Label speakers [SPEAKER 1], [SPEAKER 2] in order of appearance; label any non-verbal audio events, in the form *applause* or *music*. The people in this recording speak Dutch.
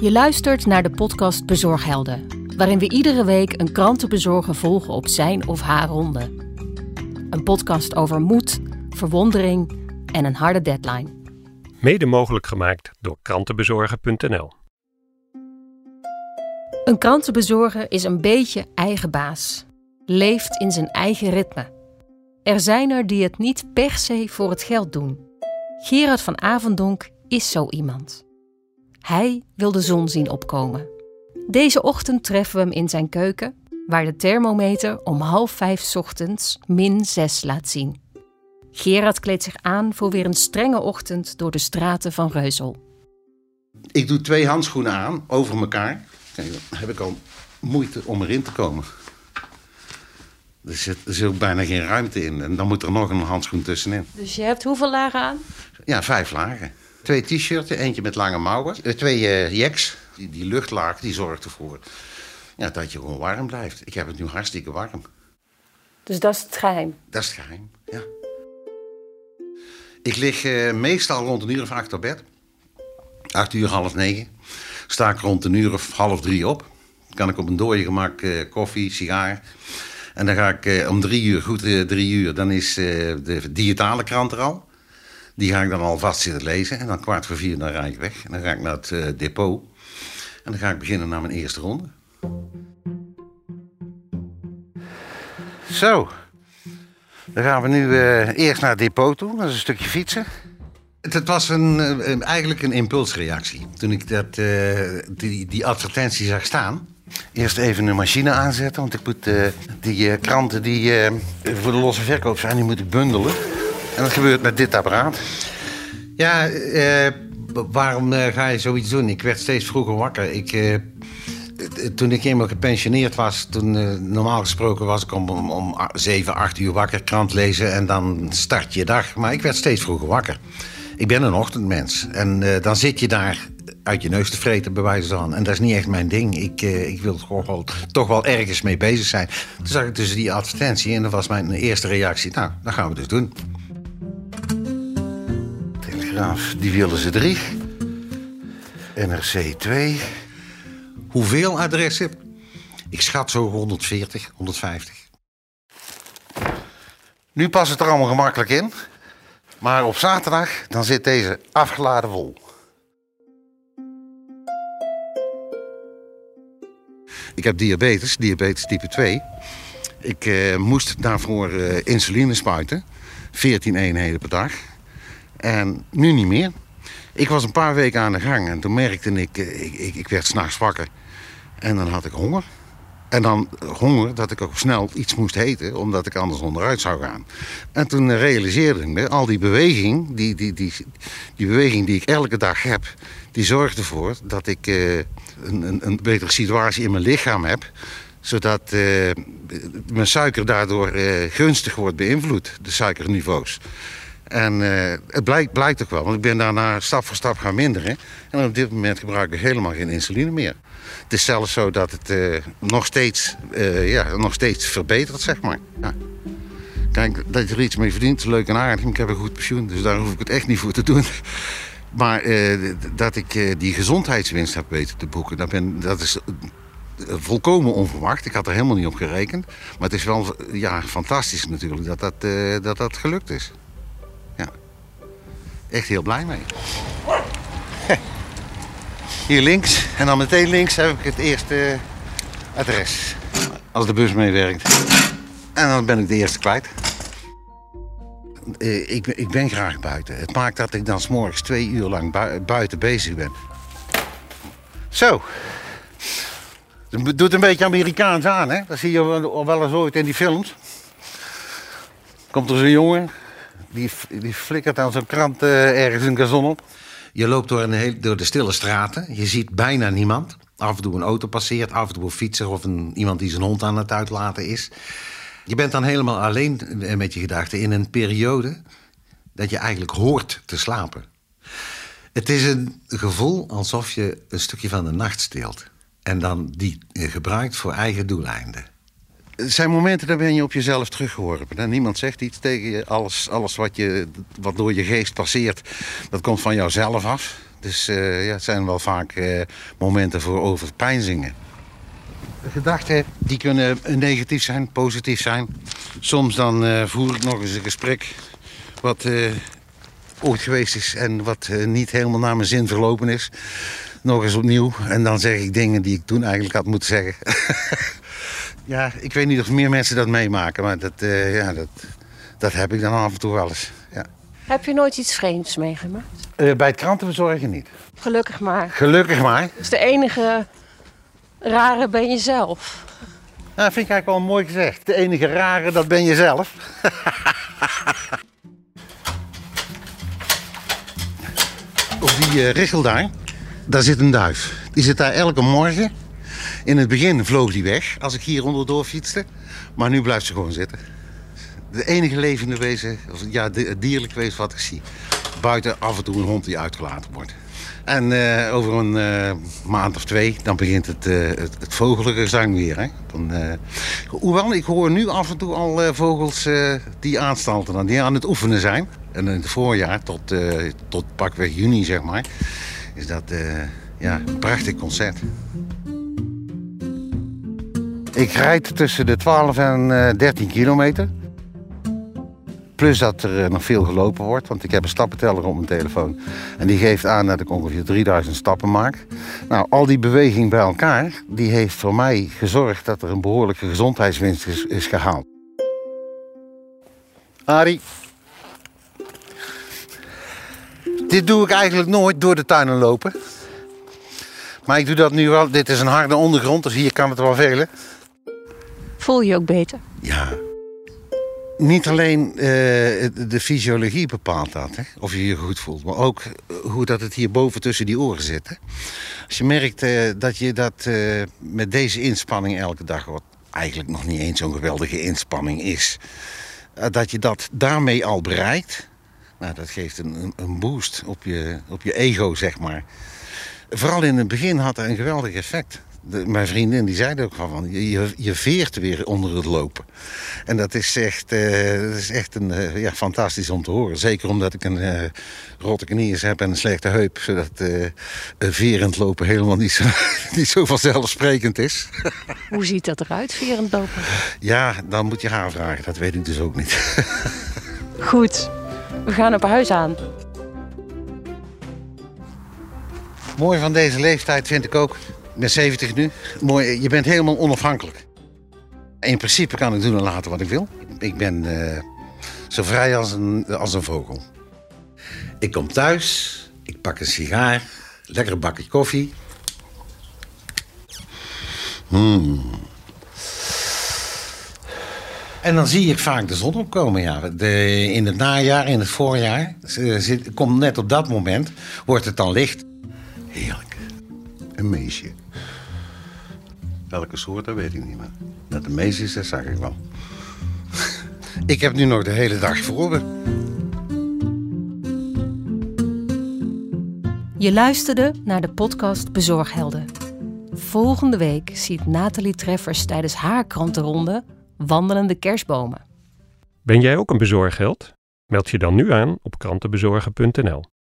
[SPEAKER 1] Je luistert naar de podcast Bezorghelden, waarin we iedere week een krantenbezorger volgen op zijn of haar ronde. Een podcast over moed, verwondering en een harde deadline.
[SPEAKER 2] Mede mogelijk gemaakt door krantenbezorger.nl.
[SPEAKER 1] Een krantenbezorger is een beetje eigen baas, leeft in zijn eigen ritme. Er zijn er die het niet per se voor het geld doen. Gerard van Avondonk is zo iemand. Hij wil de zon zien opkomen. Deze ochtend treffen we hem in zijn keuken, waar de thermometer om half vijf ochtends min 6 laat zien. Gerard kleedt zich aan voor weer een strenge ochtend door de straten van Reuzel.
[SPEAKER 3] Ik doe twee handschoenen aan, over elkaar. Kijk, dan heb ik al moeite om erin te komen. Er zit, er zit bijna geen ruimte in. En dan moet er nog een handschoen tussenin.
[SPEAKER 1] Dus je hebt hoeveel lagen aan?
[SPEAKER 3] Ja, vijf lagen. Twee t-shirts, eentje met lange mouwen. Eh, Twee eh, jacks. Die, die luchtlaag die zorgt ervoor ja, dat je gewoon warm blijft. Ik heb het nu hartstikke warm.
[SPEAKER 1] Dus dat is het geheim.
[SPEAKER 3] Dat is het geheim, ja. Ik lig eh, meestal rond een uur of acht op bed. Acht uur, half negen. Sta ik rond een uur of half drie op. Dan kan ik op een dooie gemak koffie, sigaar. En dan ga ik om drie uur, goed drie uur, dan is de digitale krant er al. Die ga ik dan alvast zitten lezen. En dan kwart voor vier, dan rijd ik weg. En dan ga ik naar het eh, depot. En dan ga ik beginnen naar mijn eerste ronde. Zo. Dan gaan we nu eh, eerst naar het depot toe. Dat is een stukje fietsen. Het, het was een, eh, een- eigenlijk een impulsreactie. Toen ik dat, die, die advertentie zag staan. Eerst even een machine aanzetten. Want ik moet die kranten die voor de losse verkoop zijn, die moet ik bundelen. En dat gebeurt met dit apparaat. Ja, eh, waarom eh, ga je zoiets doen? Ik werd steeds vroeger wakker. Ik, eh, toen ik eenmaal gepensioneerd was, toen normaal gesproken was ik om, om, om a- 7, 8 uur wakker, krant lezen en dan start je dag. Maar ik werd steeds vroeger wakker. Ik ben een ochtendmens. En dan zit je daar uit je neus te vreten, bij wijze van. En dat is niet echt mijn ding. Ik, ik wil toch wel, toch wel ergens mee bezig zijn. Toen zag ik dus die advertentie en dat was mijn eerste reactie. Nou, dat gaan we dus doen. Telegraaf, die wilden ze drie. NRC 2. Hoeveel adressen? Ik schat zo 140, 150. Nu past het er allemaal gemakkelijk in. Maar op zaterdag dan zit deze afgeladen vol. Ik heb diabetes, diabetes type 2. Ik eh, moest daarvoor eh, insuline spuiten. 14 eenheden per dag. En nu niet meer. Ik was een paar weken aan de gang en toen merkte ik, eh, ik, ik, ik werd s'nachts wakker. En dan had ik honger. En dan honger dat ik ook snel iets moest eten, omdat ik anders onderuit zou gaan. En toen eh, realiseerde ik me, al die beweging, die, die, die, die beweging die ik elke dag heb, die zorgt ervoor dat ik eh, een, een, betere situatie in mijn lichaam heb. Zodat eh, mijn suiker daardoor eh, gunstig wordt beïnvloed, de suikerniveaus. En eh, het blijkt, blijkt ook wel, want ik ben daarna stap voor stap gaan minderen. En op dit moment gebruik ik helemaal geen insuline meer. Het is zelfs zo dat het eh, nog, steeds, eh, ja, nog steeds verbetert, zeg maar. Ja. Kijk, dat je er iets mee verdient, is leuk en aardig. Ik heb een goed pensioen, dus daar hoef ik het echt niet voor te doen. *laughs* Maar dat ik die gezondheidswinst heb weten te boeken, dat, ben, dat is volkomen onverwacht. Ik had er helemaal niet op gerekend. Maar het is wel ja, fantastisch natuurlijk dat dat, dat, dat gelukt is. Echt heel blij mee. Hier links en dan meteen links heb ik het eerste adres. Als de bus meewerkt. En dan ben ik de eerste kwijt. Eh, Ik, ik ben graag buiten. Het maakt dat ik dan s'morgens twee uur lang bui- buiten bezig ben. Zo. Het doet een beetje Amerikaans aan, hè? Dat zie je wel eens ooit in die films. Komt er zo'n jongen, die, die flikkert aan zo'n krant eh, ergens een gazon op. Je loopt door, een heel, door de stille straten. Je ziet bijna niemand. Af en toe een auto passeert, af en toe een fietser of een, iemand die zijn hond aan het uitlaten is. Je bent dan helemaal alleen eh, met je gedachten in een periode dat je eigenlijk hoort te slapen. Het is een gevoel alsof je een stukje van de nacht steelt. En dan die eh, gebruikt voor eigen doeleinden. Er zijn momenten, daar ben je op jezelf teruggeworpen. En niemand zegt iets tegen je. Alles, alles wat, je, wat door je geest passeert, dat komt van jouzelf af. Dus eh, ja, het zijn wel vaak eh, momenten voor overpeinzingen. De gedachten die kunnen negatief zijn, positief zijn. Soms dan eh, voer ik nog eens een gesprek wat eh, ooit geweest is en wat eh, niet helemaal naar mijn zin verlopen is. Nog eens opnieuw. En dan zeg ik dingen die ik toen eigenlijk had moeten zeggen. *laughs* ja, ik weet niet of meer mensen dat meemaken, maar dat, eh, ja, dat, dat heb ik dan af en toe wel eens. Ja.
[SPEAKER 1] Heb je nooit iets vreemds meegemaakt?
[SPEAKER 3] Eh, bij het krantenverzorgen niet.
[SPEAKER 1] Gelukkig maar.
[SPEAKER 3] Gelukkig maar.
[SPEAKER 1] Dus de enige rare ben je zelf.
[SPEAKER 3] Nou, vind ik eigenlijk wel mooi gezegd. De enige rare, dat ben je zelf. *laughs* Op die eh, richel daar, daar zit een duif. Die zit daar elke morgen. In het begin vloog die weg als ik hier onderdoor fietste. Maar nu blijft ze gewoon zitten. De enige levende wezen, of ja, di- dierlijk wezen wat ik zie. Buiten af en toe een hond die uitgelaten wordt. En eh, over een eh, maand of twee, dan begint het, eh, het, het weer. Hè? Dan, hoewel, ik hoor nu af en toe al vogels die aanstalten, die aan het oefenen zijn. En in het voorjaar, tot, tot pakweg juni zeg maar, is dat ja, een prachtig concert. Ik rijd tussen de 12 en eh, 13 kilometer. Plus dat er eh, nog veel gelopen wordt, want ik heb een stappenteller op mijn telefoon. En die geeft aan dat ik ongeveer 3000 stappen maak. Nou, al die beweging bij elkaar, die heeft voor mij gezorgd dat er een behoorlijke gezondheidswinst is, gehaald. Arie. Dit doe ik eigenlijk nooit door de tuinen lopen. Maar ik doe dat nu wel. Dit is een harde ondergrond, dus hier kan het wel velen.
[SPEAKER 1] Voel je ook beter?
[SPEAKER 3] Ja. Niet alleen eh, de fysiologie bepaalt dat, hè, of je je goed voelt, maar ook eh, hoe dat het hierboven tussen die oren zit. Hè. Als je merkt eh, dat je dat met deze inspanning elke dag, wat eigenlijk nog niet eens zo'n geweldige inspanning is, dat je dat daarmee al bereikt, nou, dat geeft een, een- een boost op je, op je ego, zeg maar. Vooral in het begin had dat een geweldig effect. De- mijn vriendin die zei ook van, je, je, veert weer onder het lopen. En dat is echt, eh, dat is echt een, eh, ja, fantastisch om te horen. Zeker omdat ik een eh rotte knieën heb en een slechte heup. Zodat verend lopen helemaal niet zo, *laughs* niet zo vanzelfsprekend is. *laughs*
[SPEAKER 1] Hoe ziet dat eruit, verend lopen?
[SPEAKER 3] ja, dan moet je haar vragen. Dat weet ik dus ook niet. *laughs*
[SPEAKER 1] Goed, we gaan op huis aan.
[SPEAKER 3] Mooi van deze leeftijd vind ik ook. Ik ben 70 nu. Mooi, je bent helemaal onafhankelijk. In principe kan ik doen en laten wat ik wil. Ik ben eh, zo vrij als een, als een vogel. Ik kom thuis, ik pak een sigaar, lekker bakje koffie. Hmm. En dan zie ik vaak de zon opkomen. Ja. De, in het najaar, in het voorjaar, eh, komt net op dat moment, wordt het dan licht. Heerlijk. Een meisje. Welke soort, dat weet ik niet meer. Dat een meisje is, dat zag ik wel. *laughs* ik heb nu nog de hele dag voor me.
[SPEAKER 1] Je luisterde naar de podcast Bezorghelden. Volgende week ziet Nathalie Treffers tijdens haar krantenronde wandelende kerstbomen.
[SPEAKER 2] Ben jij ook een bezorgheld? Meld je dan nu aan op krantenbezorgen.nl.